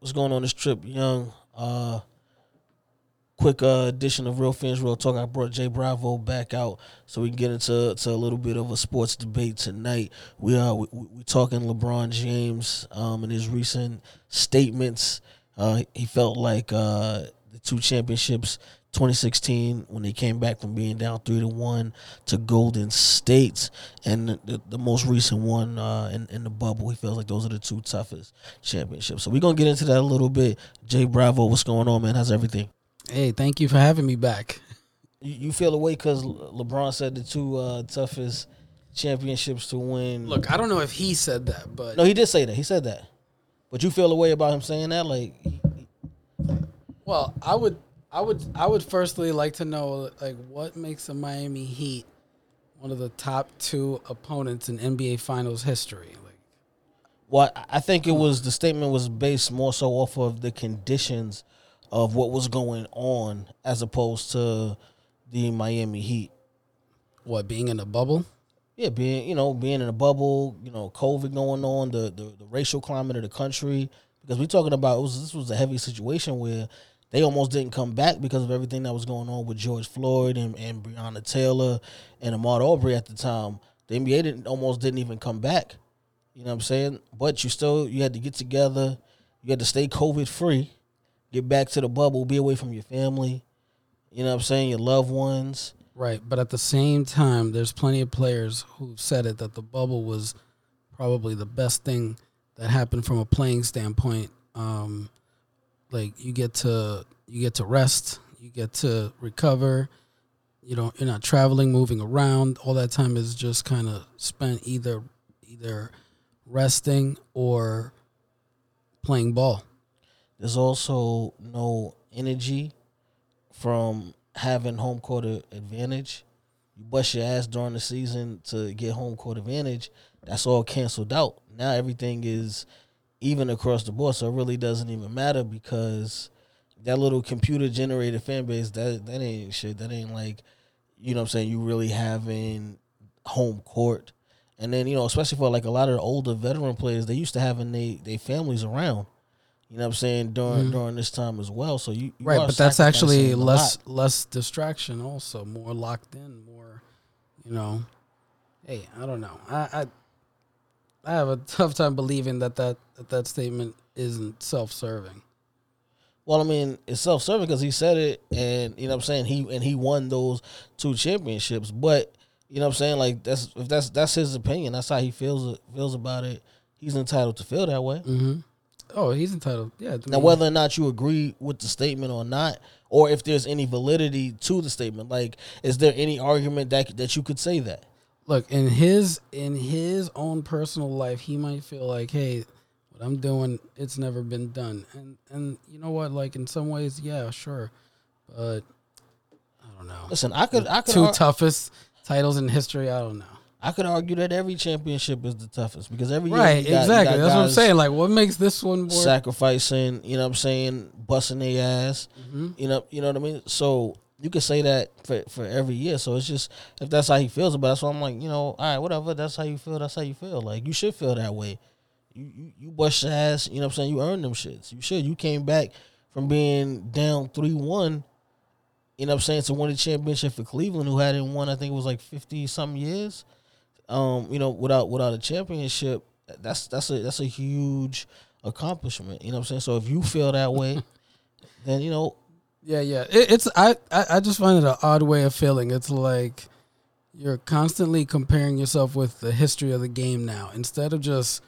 What's going on this trip, young? Uh, quick uh, edition of Real Fans Real Talk. I brought J Bravo back out so we can get into to a little bit of a sports debate tonight. We are we, we talking LeBron James um, and his recent statements. Uh, he felt like uh, the two championships 2016 when they came back from being down three to one to Golden State, and the, the most recent one uh, in, in the bubble. He feels like those are the two toughest championships. So we're gonna get into that a little bit. J Bravo, what's going on, man? How's everything? Hey, thank you for having me back. You, you feel away because LeBron said the two uh, toughest championships to win. Look, I don't know if he said that, but no, he did say that. He said that, but you feel away about him saying that, like. Well, I would I would I would firstly like to know like what makes the Miami Heat one of the top two opponents in NBA Finals history. Like, well, I think it was the statement was based more so off of the conditions of what was going on as opposed to the Miami Heat. What being in a bubble? Yeah, being you know being in a bubble, you know, COVID going on, the the, the racial climate of the country. Because we're talking about was, this was a heavy situation where they almost didn't come back because of everything that was going on with George Floyd and, and Breonna Taylor and Ahmaud Arbery at the time. The NBA didn't almost didn't even come back. You know what I'm saying? But you still you had to get together. You had to stay COVID free, get back to the bubble, be away from your family. You know what I'm saying? Your loved ones. Right, but at the same time, there's plenty of players who said it that the bubble was probably the best thing that happened from a playing standpoint. Um, like you get to you get to rest, you get to recover. You know, you're not traveling, moving around. All that time is just kind of spent either either resting or playing ball. There's also no energy from having home court advantage. You bust your ass during the season to get home court advantage. That's all canceled out. Now everything is even across the board. So it really doesn't even matter because that little computer generated fan base that that ain't shit. That ain't like you know what I'm saying. You really having home court, and then you know especially for like a lot of the older veteran players, they used to having they they families around. You know what I'm saying during mm-hmm. during this time as well. So you, you right, but that's actually less less distraction. Also, more locked in, more you know. Hey, I don't know. I, I I have a tough time believing that that that, that statement isn't self-serving. Well, I mean, it's self-serving because he said it, and you know what I'm saying. He and he won those two championships, but you know what I'm saying. Like that's if that's that's his opinion. That's how he feels feels about it. He's entitled to feel that way. Mm-hmm. Oh, he's entitled. Yeah. Now, whether or not you agree with the statement or not, or if there's any validity to the statement, like, is there any argument that that you could say that? Look in his in his own personal life he might feel like hey what i'm doing it's never been done and and you know what like in some ways yeah sure but i don't know listen i could the i could two ar- toughest titles in history i don't know I could argue that every championship is the toughest because every right, got, exactly. That's what I'm saying. Like, what makes this one more sacrificing? You know, what I'm saying, busting their ass. Mm-hmm. You know, you know what I mean. So you could say that for, for every year. So it's just if that's how he feels about it. So I'm like, you know, all right, whatever. That's how you feel. That's how you feel. Like you should feel that way. You you, you bust your ass. You know what I'm saying? You earned them shits. You should. You came back from being down three one. You know what I'm saying? To win the championship for Cleveland, who hadn't won, I think it was like fifty something years. Um, you know, without without a championship, that's that's a that's a huge accomplishment. You know what I'm saying? So if you feel that way, then you know yeah, yeah. It, it's I, I I just find it an odd way of feeling. It's like you're constantly comparing yourself with the history of the game now instead of just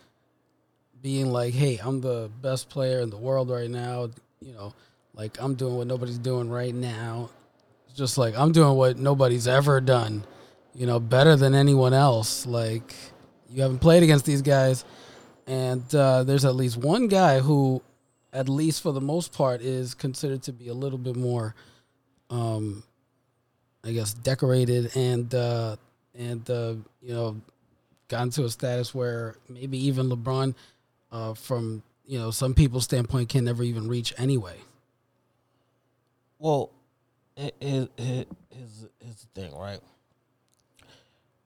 being like, "Hey, I'm the best player in the world right now." You know, like I'm doing what nobody's doing right now. It's just like I'm doing what nobody's ever done. You know, better than anyone else. Like you haven't played against these guys, and uh, there's at least one guy who at least for the most part, is considered to be a little bit more, um, I guess, decorated and uh, and uh, you know, gotten to a status where maybe even LeBron, uh, from you know some people's standpoint, can never even reach anyway. Well, it, it, it is is the thing, right?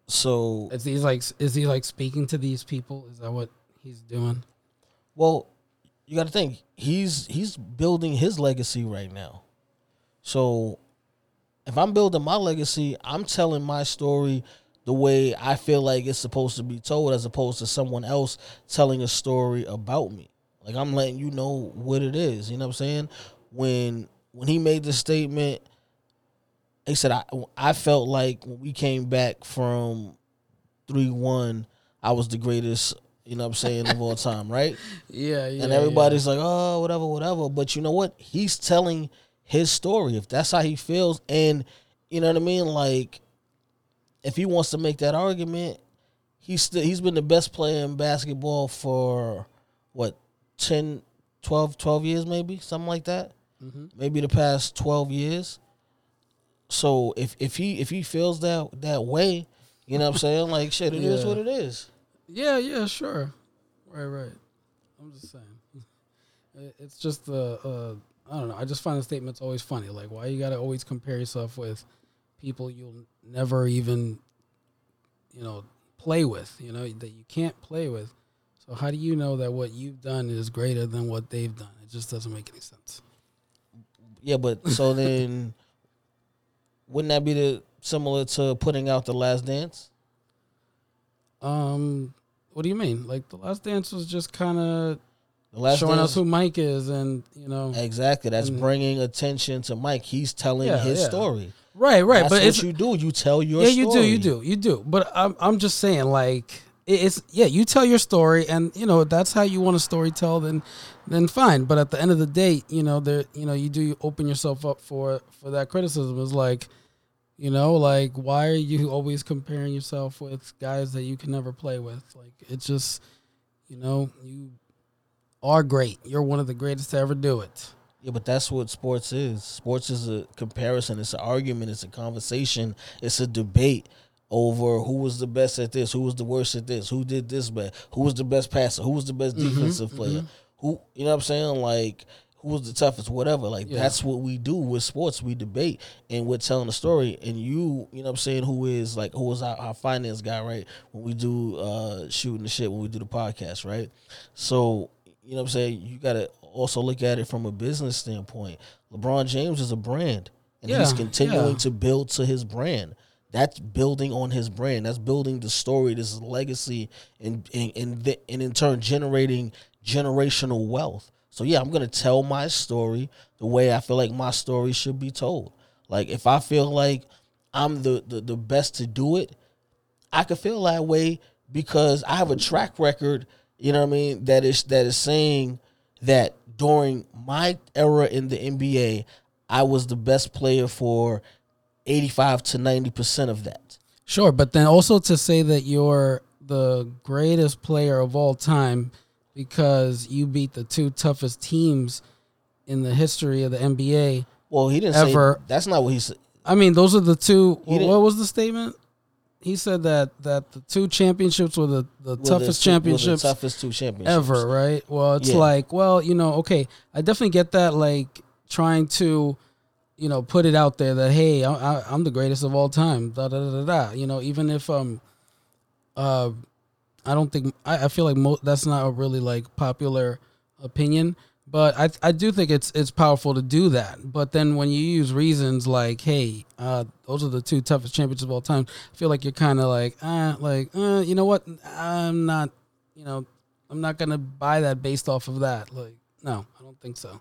So is he like is he like speaking to these people? Is that what he's doing? Well, you got to think he's he's building his legacy right now. So if I'm building my legacy, I'm telling my story the way I feel like it's supposed to be told, as opposed to someone else telling a story about me. Like I'm letting you know what it is. You know what I'm saying? When when he made the statement, he said I I felt like when we came back from three one, I was the greatest. You know what I'm saying of all time, right? Yeah, yeah. and everybody's like, oh, whatever, whatever. But you know what? He's telling his story. If that's how he feels, and you know what I mean, like if he wants to make that argument, he's still he's been the best player in basketball for what 10, 12, 12 years, maybe something like that. Mm-hmm. Maybe the past twelve years. So if if he if he feels that that way, you know what I'm saying? Like shit, it is Yeah. what it is. Yeah, yeah, sure. Right, right. I'm just saying. It's just the uh, I don't know. I just find the statements always funny. Like, why you gotta always compare yourself with people you'll never even, you know, play with. You know that you can't play with. So how do you know that what you've done is greater than what they've done? It just doesn't make any sense. Yeah, but so then wouldn't that be the similar to putting out the last dance? Um, what do you mean? Like the last dance was just kind of The last showing dance us who Mike is, and you know, Exactly. That's And- bringing attention to Mike. He's telling Yeah, his yeah. story. right, right. That's but what you do. You tell your yeah, story. you do, you do, you do. But I'm I'm just saying, like it's yeah, you tell your story, and you know that's how you want a story tell. Then then fine. But at the end of the day, you know there, you know you do open yourself up for for that criticism. It's like, you know, like why are you always comparing yourself with guys that you can never play with? Like it's just, you know, you are great. You're one of the greatest to ever do it. Yeah, but that's what sports is. Sports is a comparison. It's an argument. It's a conversation. It's a debate over who was the best at this, who was the worst at this, who did this best, who was the best passer, who was the best Mm-hmm, defensive player, who you know what I'm saying, like who was the toughest, whatever. Like Yeah. that's what we do with sports. We debate and we're telling a story. And you, you know what I'm saying, who is like who is our, our finance guy, right? When we do uh shooting the shit, when we do the podcast, right? So you know what I'm saying? You got to also look at it from a business standpoint. LeBron James is a brand, and he's continuing yeah. to build to his brand. That's building on his brand. That's building the story, this legacy, and and and, the, and in turn generating generational wealth. So yeah, I'm gonna tell my story the way I feel like my story should be told. Like if I feel like I'm the the, the best to do it, I could feel that way because I have a track record, you know what I mean, that is that is saying that during my era in the NBA, I was the best player for 85 to 90% of that. Sure, but then also to say that you're the greatest player of all time because you beat the two toughest teams in the history of the NBA. Well, he didn't Ever. say that's not what he said. I mean, those are the two. What was the statement? He said that that the two championships were the, the Were the toughest two- championships the toughest two championships ever, right? Well, it's Yeah. like, well, you know, okay, I definitely get that, like trying to, you know, put it out there that hey, I, I, I'm the greatest of all time, da da da da da. You know, even if um, uh, I don't think I, I feel like mo- that's not a really like popular opinion, but I I do think it's it's powerful to do that. But then when you use reasons like, hey, uh, those are the two toughest championships of all time, I feel like you're kind of like, ah, like, uh, you know what? I'm not, you know, I'm not gonna buy that based off of that. Like, no, I don't think so.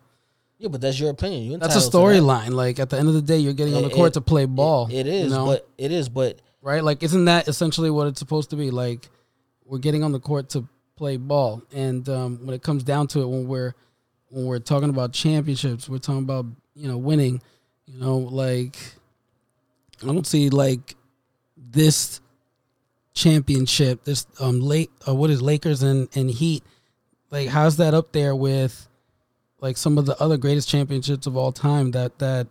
Yeah, but that's your opinion. You're That's a to that. storyline. Like at the end of the day, you're getting on the court it- to play ball. It- it is, you know? but it is, but right? Like, isn't that essentially what it's supposed to be? Like, we're getting on the court to play ball, and um, when it comes down to it, when we're when we're talking about championships, we're talking about you know winning. You know, like I don't see like this championship, this um late uh, what is Lakers and and Heat. Like, how's that up there with like some of the other greatest championships of all time that that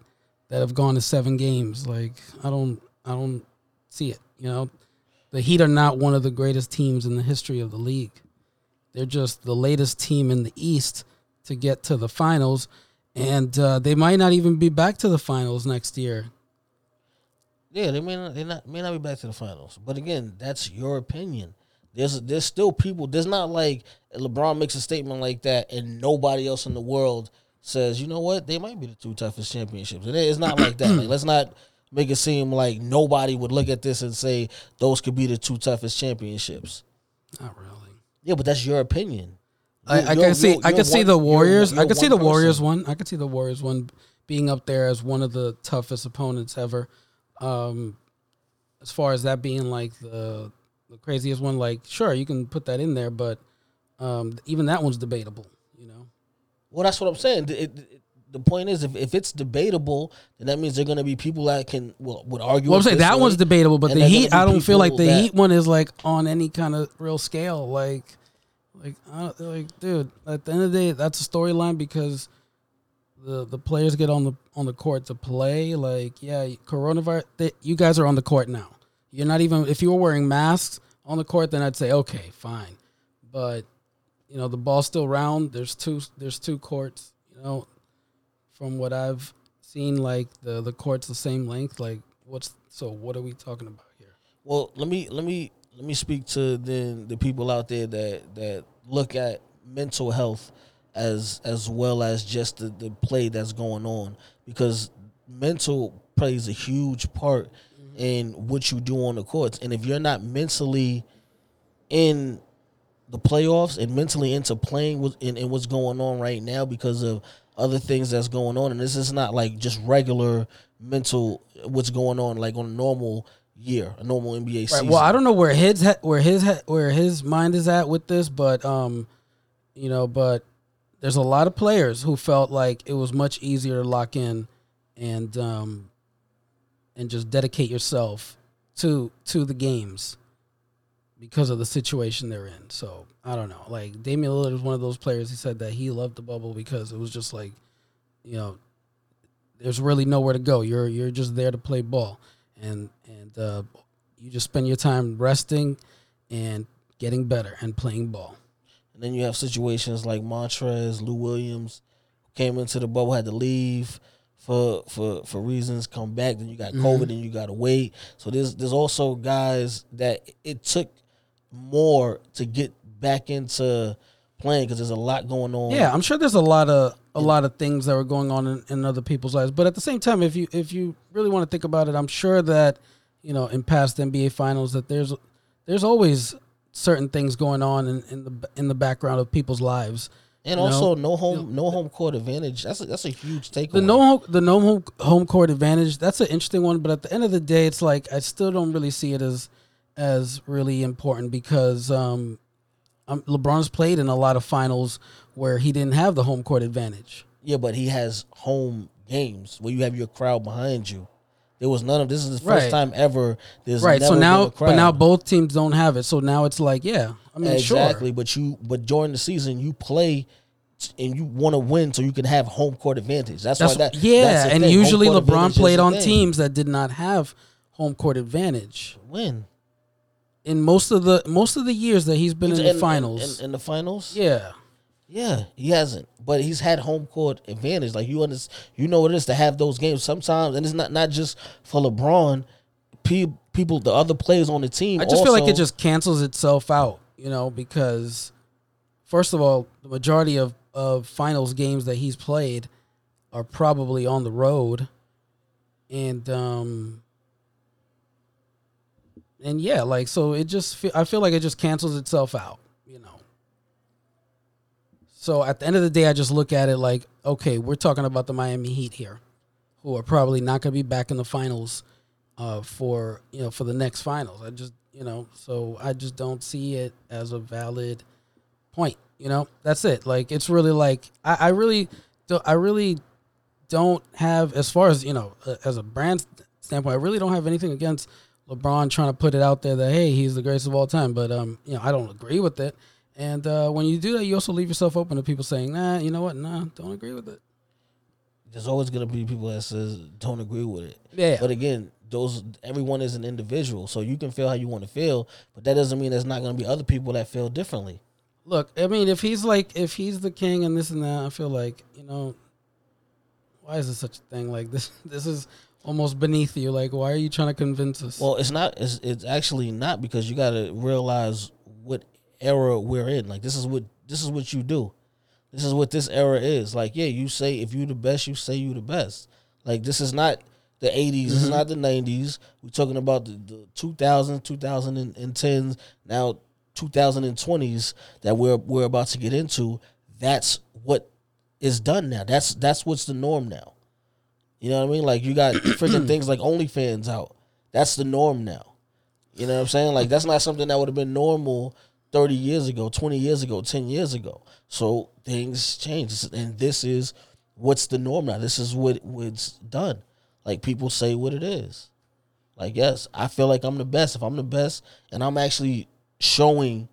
that have gone to seven games? Like, I don't I don't see it. You know, the Heat are not one of the greatest teams in the history of the league. They're just the latest team in the East to get to the finals, and uh, they might not even be back to the finals next year. Yeah, they may not they not may not be back to the finals. But again, that's your opinion. There's there's still people. There's not like LeBron makes a statement like that and nobody else in the world says, you know what, they might be the two toughest championships. And it's not like that. Like, let's not make it seem like nobody would look at this and say those could be the two toughest championships. Not really. Yeah, but that's your opinion. I, I can see. you're- I can see one- the you're- Warriors. I you're can see one the Warriors one. I can see the Warriors one being up there as one of the toughest opponents ever. Um, as far as that being like the the craziest one, like sure you can put that in there, but um, even that one's debatable. You know. Well, that's what I'm saying. It- it- the point is, if, if it's debatable, then that means there are going to be people that can well, would argue. Well, I'm saying that way, one's debatable, but the Heat, I don't feel like the that- Heat one is like on any kind of real scale. Like, like, I don't, like, dude, at the end of the day, that's a storyline because the the players get on the on the court to play. Like, yeah, coronavirus, they, you guys are on the court now. You're not even if you were wearing masks on the court, then I'd say okay, fine. But you know, the ball's still round. There's two there's two courts. You know, from what I've seen, like the the court's the same length. Like, what's so? What are we talking about here? Well, let me let me let me speak to then the people out there that that look at mental health as as well as just the, the play that's going on because mental plays a huge part mm-hmm. in what you do on the courts and if you're not mentally in the playoffs and mentally into playing with in, in what's going on right now because of other things that's going on and this is not like just regular mental what's going on like on a normal year a normal NBA Right. season Well, I don't know where his he- where his he- where his mind is at with this, but um, you know, but there's a lot of players who felt like it was much easier to lock in and um and just dedicate yourself to to the games because of the situation they're in. So I don't know. Like Damian Lillard was one of those players. He said that he loved the bubble because it was just like, you know, there's really nowhere to go. You're you're just there to play ball, and and uh, you just spend your time resting and getting better and playing ball. And then you have situations like Montrezl, Lou Williams, came into the bubble, had to leave for for for reasons, come back. Then you got Mm-hmm. COVID, and you got to wait. So there's there's also guys that it took more to get back into playing because there's a lot going on. Yeah, I'm sure there's a lot of a lot of things that were going on in, in other people's lives, but at the same time, if you if you really want to think about it, I'm sure that you know in past NBA finals that there's there's always certain things going on in, in the in the background of people's lives. and you know? also no home no home court advantage. That's a, that's a huge takeaway. The no home, the no home home court advantage. That's an interesting one, but at the end of the day, it's like I still don't really see it as as really important because um, um, LeBron's played in a lot of finals where he didn't have the home court advantage. Yeah, but he has home games where you have your crowd behind you. There was none of this is the Right. first time ever. There's right. never So now, but now both teams don't have it. So now it's like, yeah, I mean, exactly. sure. But you but during the season you play and you want to win so you can have home court advantage. That's, That's, why that yeah, and thing. Usually LeBron played on thing. teams that did not have home court advantage Win in most of the most of the years that he's been in the finals. In, in the finals, yeah, yeah, he hasn't. But he's had home court advantage. Like you understand, you know what it is to have those games sometimes, and it's not not just for LeBron. Pe- People, the other players on the team. I just feel like it just cancels itself out, you know, because first of all, the majority of, of finals games that he's played are probably on the road. And um and yeah, like so it just fe- I feel like it just cancels itself out, you know. So at the end of the day I just look at it like, okay, we're talking about the Miami Heat here, who are probably not going to be back in the finals uh, for you know for the next finals. I just you know so I just don't see it as a valid point. You know that's it. Like it's really like I, I really I really don't have as far as you know uh, as a brand standpoint. I really don't have anything against LeBron trying to put it out there that hey he's the greatest of all time. But um you know I don't agree with it. And uh, when you do that, you also leave yourself open to people saying, "Nah, you know what? Nah, don't agree with it." there's always gonna be people that says don't agree with it. Yeah. But again, those everyone is an individual, so you can feel how you want to feel, but that doesn't mean there's not gonna be other people that feel differently. Look, I mean, if he's like, if he's the king and this and that, I feel like, you know, why is there such a thing? Like this, this is almost beneath you. Like, why are you trying to convince us? Well, it's not. It's, it's actually not because you got to realize what era we're in. Like this is what this is what you do. This is what this era is. Like yeah, you say if you the best, you say you the best. Like this is not the 80s. This is not the 90s. We're talking about the, the 2000s, 2010s, now 2020s that we're we're about to get into. That's what is done now. That's that's what's the norm now. You know what I mean? Like you got freaking things like OnlyFans out. That's the norm now. You know what I'm saying? Like that's not something that would have been normal 30 years ago, 20 years ago, 10 years ago. So things change, and this is what's the norm now. This is what what's done. Like people say what it is. Like yes, I feel like I'm the best. If I'm the best, and I'm actually showing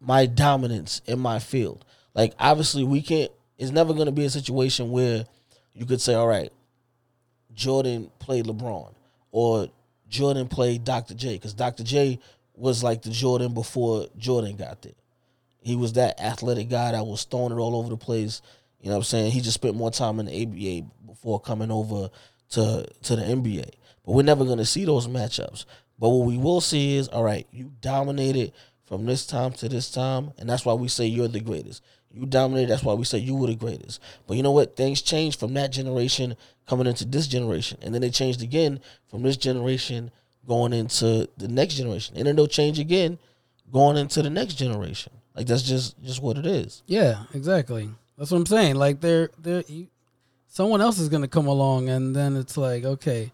my dominance in my field. Like obviously we can't. It's never going to be a situation where you could say, all right, Jordan played LeBron or Jordan played Dr. J because Dr. J was like the Jordan before Jordan got there. He was that athletic guy that was throwing it all over the place. You know what I'm saying? He just spent more time in the ABA before coming over to to the NBA. But we're never gonna see those matchups. But what we will see is, all right, you dominated from this time to this time, and that's why we say you're the greatest. You dominated, that's why we say you were the greatest. But you know what? Things changed from that generation coming into this generation. And then they changed again from this generation going into the next generation. And then they'll change again going into the next generation. Like that's just just what it is. Yeah, exactly. That's what I'm saying. Like they're they're you, someone else is gonna come along, and then it's like okay,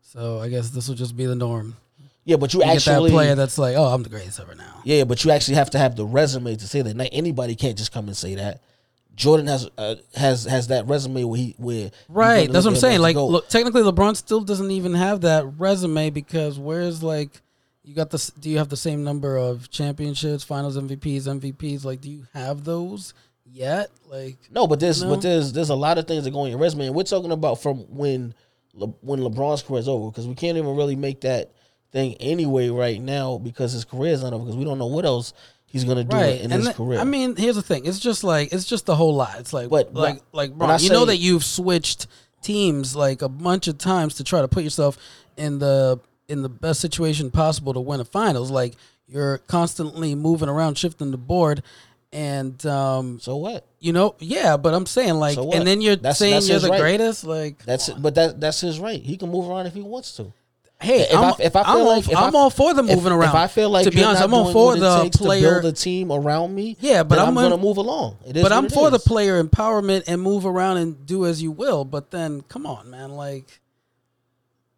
so I guess this will just be the norm. Yeah, but you, You get actually that player that's like, oh, I'm the greatest ever now. Yeah, but you actually have to have the resume to say that. Not anybody can't just come and say that. Jordan has uh, has has that resume where he where Right. That's what I'm saying. Like, look, technically, LeBron still doesn't even have that resume because where's like, you got this? Do you have the same number of championships, Finals MVPs, MVPs? Like, do you have those yet? Like, No, but there's No? but there's there's a lot of things that go on your resume, and we're talking about from when Le, when LeBron's career is over because we can't even really make that thing anyway right now because his career is not over because we don't know what else he's gonna do right? in and his th- career. I mean, here's the thing. It's just like it's just the whole lot. It's like, But like, when- like, Bron, you know that you've switched teams like a bunch of times to try to put yourself in the in the best situation possible to win a finals. Like you're constantly moving around, shifting the board, and um, so what? you know, yeah. But I'm saying like, So and then you're That's- saying that's you're the right. greatest. Like, That's it, but that that's his right. He can move around if he wants to. Hey, If I'm, I- if I feel am like- all, if I'm I- all for the If- moving around. If I feel like to be honest, I'm all for the player. to build a team around me. Yeah, but I'm I'm, gonna gonna- move along. It is but I'm for the player empowerment and move around and do as you will. But then, come on, man, like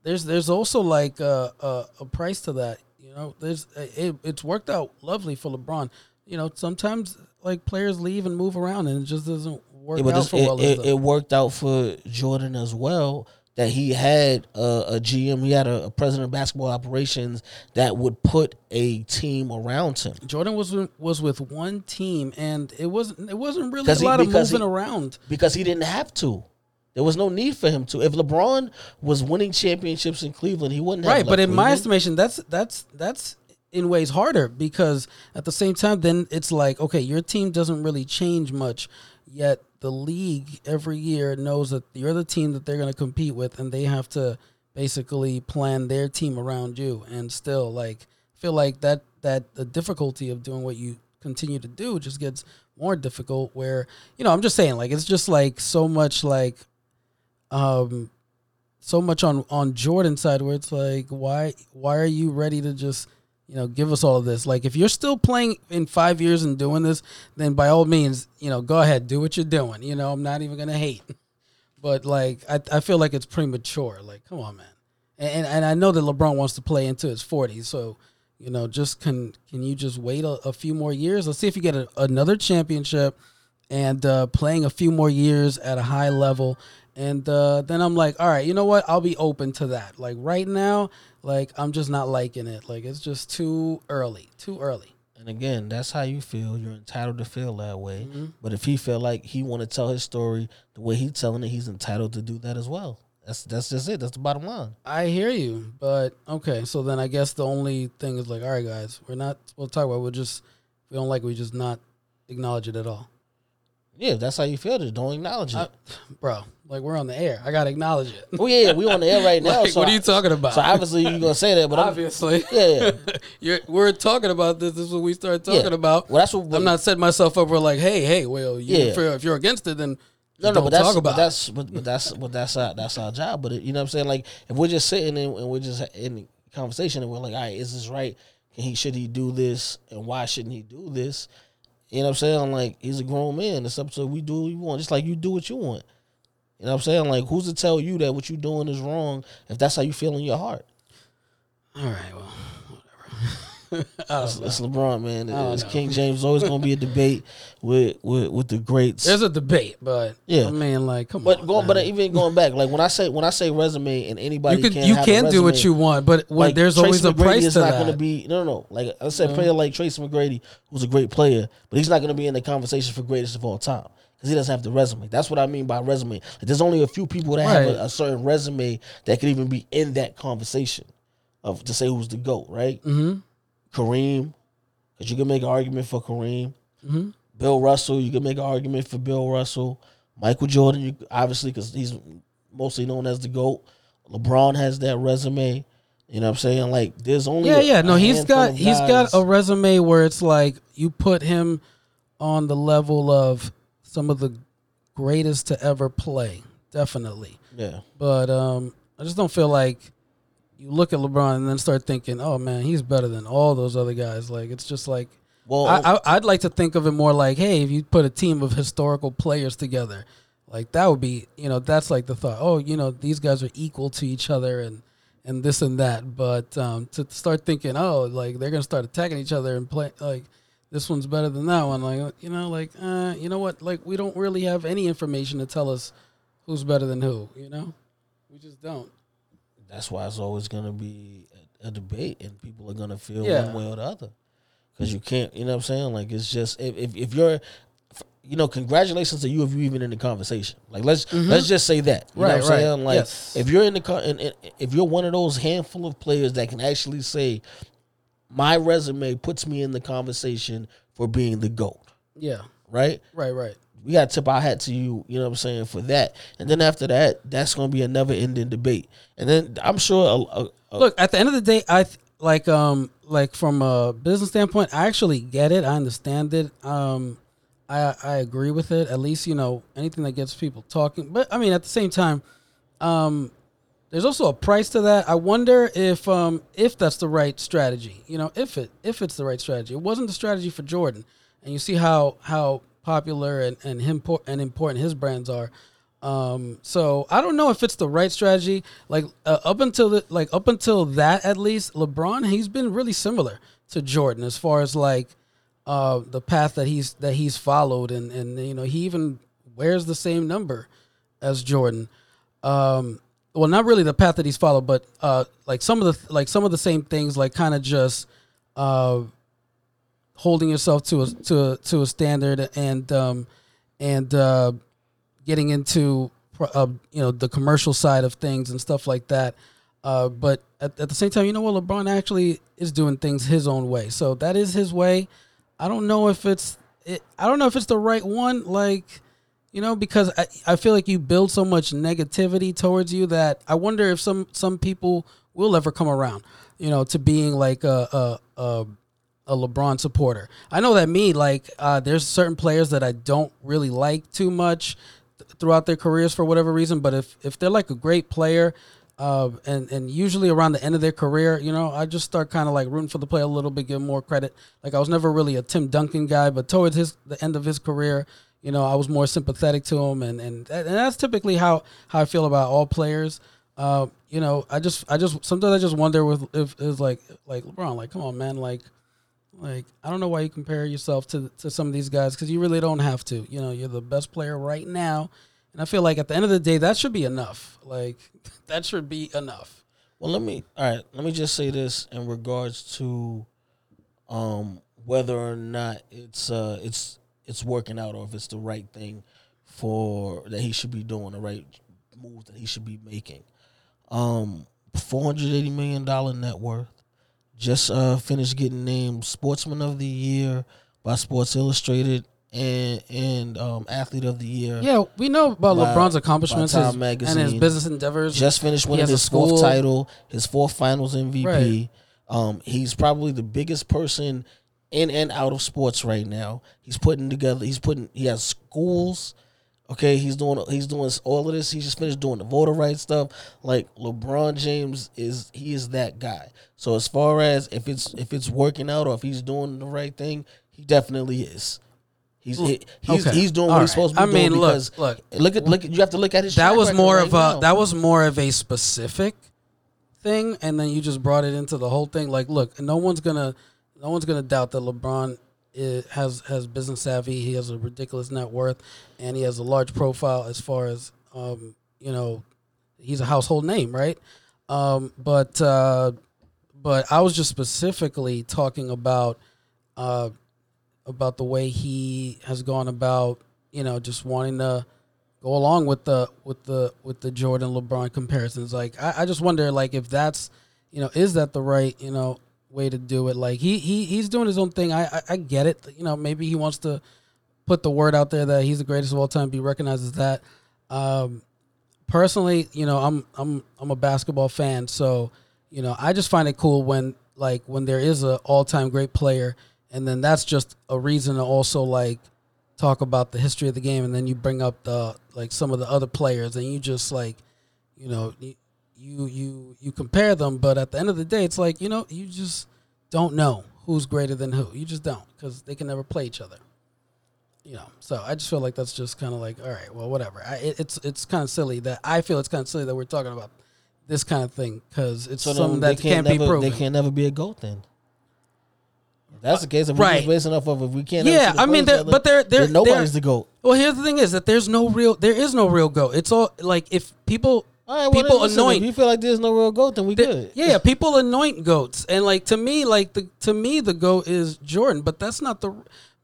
there's there's also like a, a, a price to that. You know, there's it, it's worked out lovely for LeBron. You know, sometimes like players leave and move around and it just doesn't work Yeah, but out this, for it, well. it, it worked out for Jordan as well. That he had a, a GM, he had a, a president of basketball operations that would put a team around him. Jordan was with- was with one team and it wasn't it wasn't really a he- lot of moving he- around. because he didn't have to. There was no need for him to. If LeBron was winning championships in Cleveland, he wouldn't have right but in my estimation that's that's that's in ways harder because at the same time then it's like okay your team doesn't really change much yet the league every year knows that you're the team that they're going to compete with and they have to basically plan their team around you. And still like feel like that that the difficulty of doing what you continue to do just gets more difficult where you know i'm just saying like it's just like so much like um so much on on Jordan's side where it's like why why are you ready to just you know give us all this like if you're still playing in 5 years and doing this then by all means you know go ahead do what you're doing you know I'm not even to hate but like I I feel like it's premature like come on man and and I know that LeBron wants to play into his 40s so you know just can can you just wait a, a few more years let's see if you get a, another championship and uh, playing a few more years at a high level. And uh, then I'm like, all right, you know what? I'll be open to that. Like right now, like I'm just not liking it. Like it's just too early, too early. And again, that's how you feel. You're entitled to feel that way. Mm-hmm. But if he feel like he want to tell his story the way he's telling it, he's entitled to do that as well. That's that's just it. That's the bottom line. I hear you, but okay. So then I guess the only thing is like, all right, guys, we're not. We'll talk about. it. We'll just. If we don't like. it, We just not acknowledge it at all. Yeah, if that's how you feel. Just don't acknowledge it. I- bro. Like we're on the air. I gotta acknowledge it. oh yeah, we on the air right now. Like, so what are you talking about? So obviously you're gonna say that, but I'm, Obviously, yeah, yeah. You're, we're talking about this. This is what we started talking Yeah. about. Well, that's what I'm not setting myself up for like, hey, hey, well, you, Yeah. if, you're, if you're against it, then No, no, don't but that's talk but that's but, but that's but that's our that's our job. But it, you know what I'm saying? Like if we're just sitting and, and we're just in conversation and we're like, all right, is this right? Can he should he do this and why shouldn't he do this? You know what I'm saying? Like he's a grown man. It's up to we do what we want, just like you do what you want. You know what I'm saying? Like who's to tell you that what you're doing is wrong if that's how you feel in your heart? All right, well, whatever. It's, it's LeBron, man. It's. King James. Always gonna be a debate with with with the greats. There's a debate, but Yeah. I mean, like, come but on. going, but even going back, like when I say when I say resume and anybody you can can you can do what you want, but when like, there's Tracy always a McGrady price is to not that. going to be no, no, no. Like I said, a player like Tracy McGrady, who's a great player, but he's not going to be in the conversation for greatest of all time because he doesn't have the resume. That's what I mean by resume. Like, there's only a few people that have a, a certain resume that could even be in that conversation of to say who's the goat, right? mm-hmm. Kareem, because you can make an argument for Kareem. Mm-hmm. Bill Russell, you can make an argument for Bill Russell. Michael Jordan, you, obviously, because he's mostly known as the GOAT. LeBron has that resume. You know what I'm saying? Like, there's only Yeah, a- yeah. No, he's got he's got a resume where it's like you put him on the level of some of the greatest to ever play, definitely. yeah. But um, I just don't feel like you look at LeBron and then start thinking, "Oh man, he's better than all those other guys." Like it's just like Well, I, I, I'd like to think of it more like, "Hey, if you put a team of historical players together, like that would be, you know, that's like the thought. Oh, you know, these guys are equal to each other and and this and that. But um, to start thinking, oh, like they're gonna start attacking each other and play like this one's better than that one. Like you know, like uh, you know what? Like we don't really have any information to tell us who's better than who. You know, we just don't. That's why it's always going to be a, a debate, and people are going to feel Yeah. one way or the other. Because you can't, you know what I'm saying? Like, it's just, if, if, if you're, you know, congratulations to you if you even in the conversation. Like, let's mm-hmm. let's just say that. You know Right, what I'm right. saying? Like, Yes. if you're in the, co- and, and if you're one of those handful of players that can actually say, my resume puts me in the conversation for being the GOAT, Yeah. right? Right. Right. We got to tip our hat to you, you know what I'm saying, for that. And then after that, that's to be a never ending debate. And then I'm sure a, a, a, Look, at the end of the day, I th- like um like from a business standpoint, I actually get it. I understand it. Um, I I agree with it. At least you know anything that gets people talking. But I mean, at the same time, um, there's also a price to that. I wonder if um if that's the right strategy. You know, if it if it's the right strategy. It wasn't the strategy for Jordan, and you see how how popular and and him and important his brands are. Um, so I don't know if it's the right strategy. Like uh, up until the, like up until that, at least LeBron, he's been really similar to Jordan as far as like uh, the path that he's that he's followed, and and you know he even wears the same number as Jordan. Um, well, not really the path that he's followed, but uh, like some of the like some of the same things, like kind of just uh, holding yourself to a to a, to a standard and um, and uh, getting into uh, you know the commercial side of things and stuff like that. Uh, but at, at the same time, you know what? LeBron actually is doing things his own way, so that is his way. I don't know if it's it, I don't know if it's the right one. Like you know, because I, I feel like you build so much negativity towards you that I wonder if some some people will ever come around. You know, to being like a a, a, a LeBron supporter. I know that me like uh, there's certain players that I don't really like too much th- throughout their careers for whatever reason. But if if they're like a great player. Uh, and and usually around the end of their career, you know, I just start kind of like rooting for the player a little bit, give more credit. Like I was never really a Tim Duncan guy, but towards his the end of his career, you know, I was more sympathetic to him, and and and that's typically how how I feel about all players. Uh, you know, I just I just sometimes I just wonder with if it's like like LeBron, like come on, man, like like I don't know why you compare yourself to to some of these guys because you really don't have to. You know, you're the best player right now, and I feel like at the end of the day, that should be enough. Like that should be enough. well, let me, all right, let me just say this in regards to um, whether or not it's, uh, it's, it's working out or if it's the right thing for that he should be doing, the right move that he should be making. Um, $480 million net worth. Just uh, finished getting named Sportsman of the Year by Sports Illustrated. and and um, athlete of the year. Yeah, we know about By- LeBron's accomplishments his, and his business endeavors. Just finished winning his fourth school. title, his fourth Finals MVP. Right. Um, he's probably the biggest person in and out of sports right now. He's putting together. He's putting. He has schools. Okay, he's doing. He's doing all of this. He just finished doing the voter rights stuff. Like LeBron James is. He is that guy. So as far as if it's if it's working out or if he's doing the right thing, he definitely is. He's he- he's Okay. he's doing All what he's right. supposed to be I mean, doing look, look. look at look. at- You have to look at his. that was more right of a that was more of a specific thing, and then you just brought it into the whole thing. Like, look, no one's gonna no one's gonna doubt that LeBron has has business savvy. He has a ridiculous net worth, and he has a large profile as far as um, you know, he's a household name, right? Um, but uh, but I was just specifically talking about uh, about the way he has gone about, you know, just wanting to go along with the with the with the Jordan LeBron comparisons. Like I, I just wonder like if that's you know, is that the right, you know, way to do it? Like he he he's doing his own thing. I I, I get it. You know, maybe he wants to put the word out there that he's the greatest of all time, be recognized as that. Um personally, you know, I'm I'm I'm a basketball fan, so you know, I just find it cool when like when there is a all time great player, and then that's just a reason to also like talk about the history of the game, and then you bring up the like some of the other players, and you just like, you know, you you you compare them, but at the end of the day, it's like you know, you just don't know who's greater than who. You just don't because they can never play each other you know so i just feel like that's just kind of like all right well whatever I, it, it's it's kind of silly that i feel it's kind of silly that we're talking about this kind of thing because it's So something that can't, can't, be never, proven They can't never be a goat then. That's the case. If we're Right. just basing off of if we can't. yeah i mean play each there, other, but there there nobody's the goat. well here's the thing is that there's no real there is no real go it's all like if people All right, well, people anoint If you feel like there's no real goat, then we the- good. yeah people anoint goats. And like to me like the to me the goat is jordan but that's not the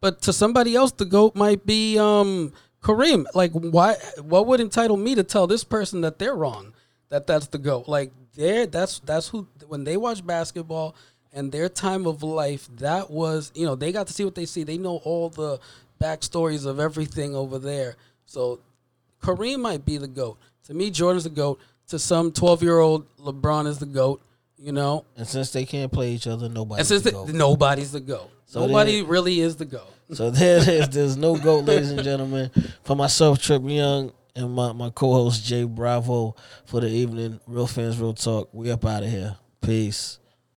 but to somebody else the goat might be um kareem. Like why what would entitle me to tell this person that they're wrong that that's the goat? Like they're that's that's who when they watch basketball and their time of life that was you know they got to see what they see. They know all the backstories of everything over there. So Kareem might be the GOAT. To me, Jordan's the GOAT. To some 12 year old, LeBron is the GOAT, you know? And since they can't play each other, nobody's And since the nobody's the GOAT. So Nobody really is the GOAT. So there it is. There's no goat, ladies and gentlemen. For myself, Trip Yung, and my, my co-host J Bravo for the evening. Real fans, real talk. We up out of here. Peace.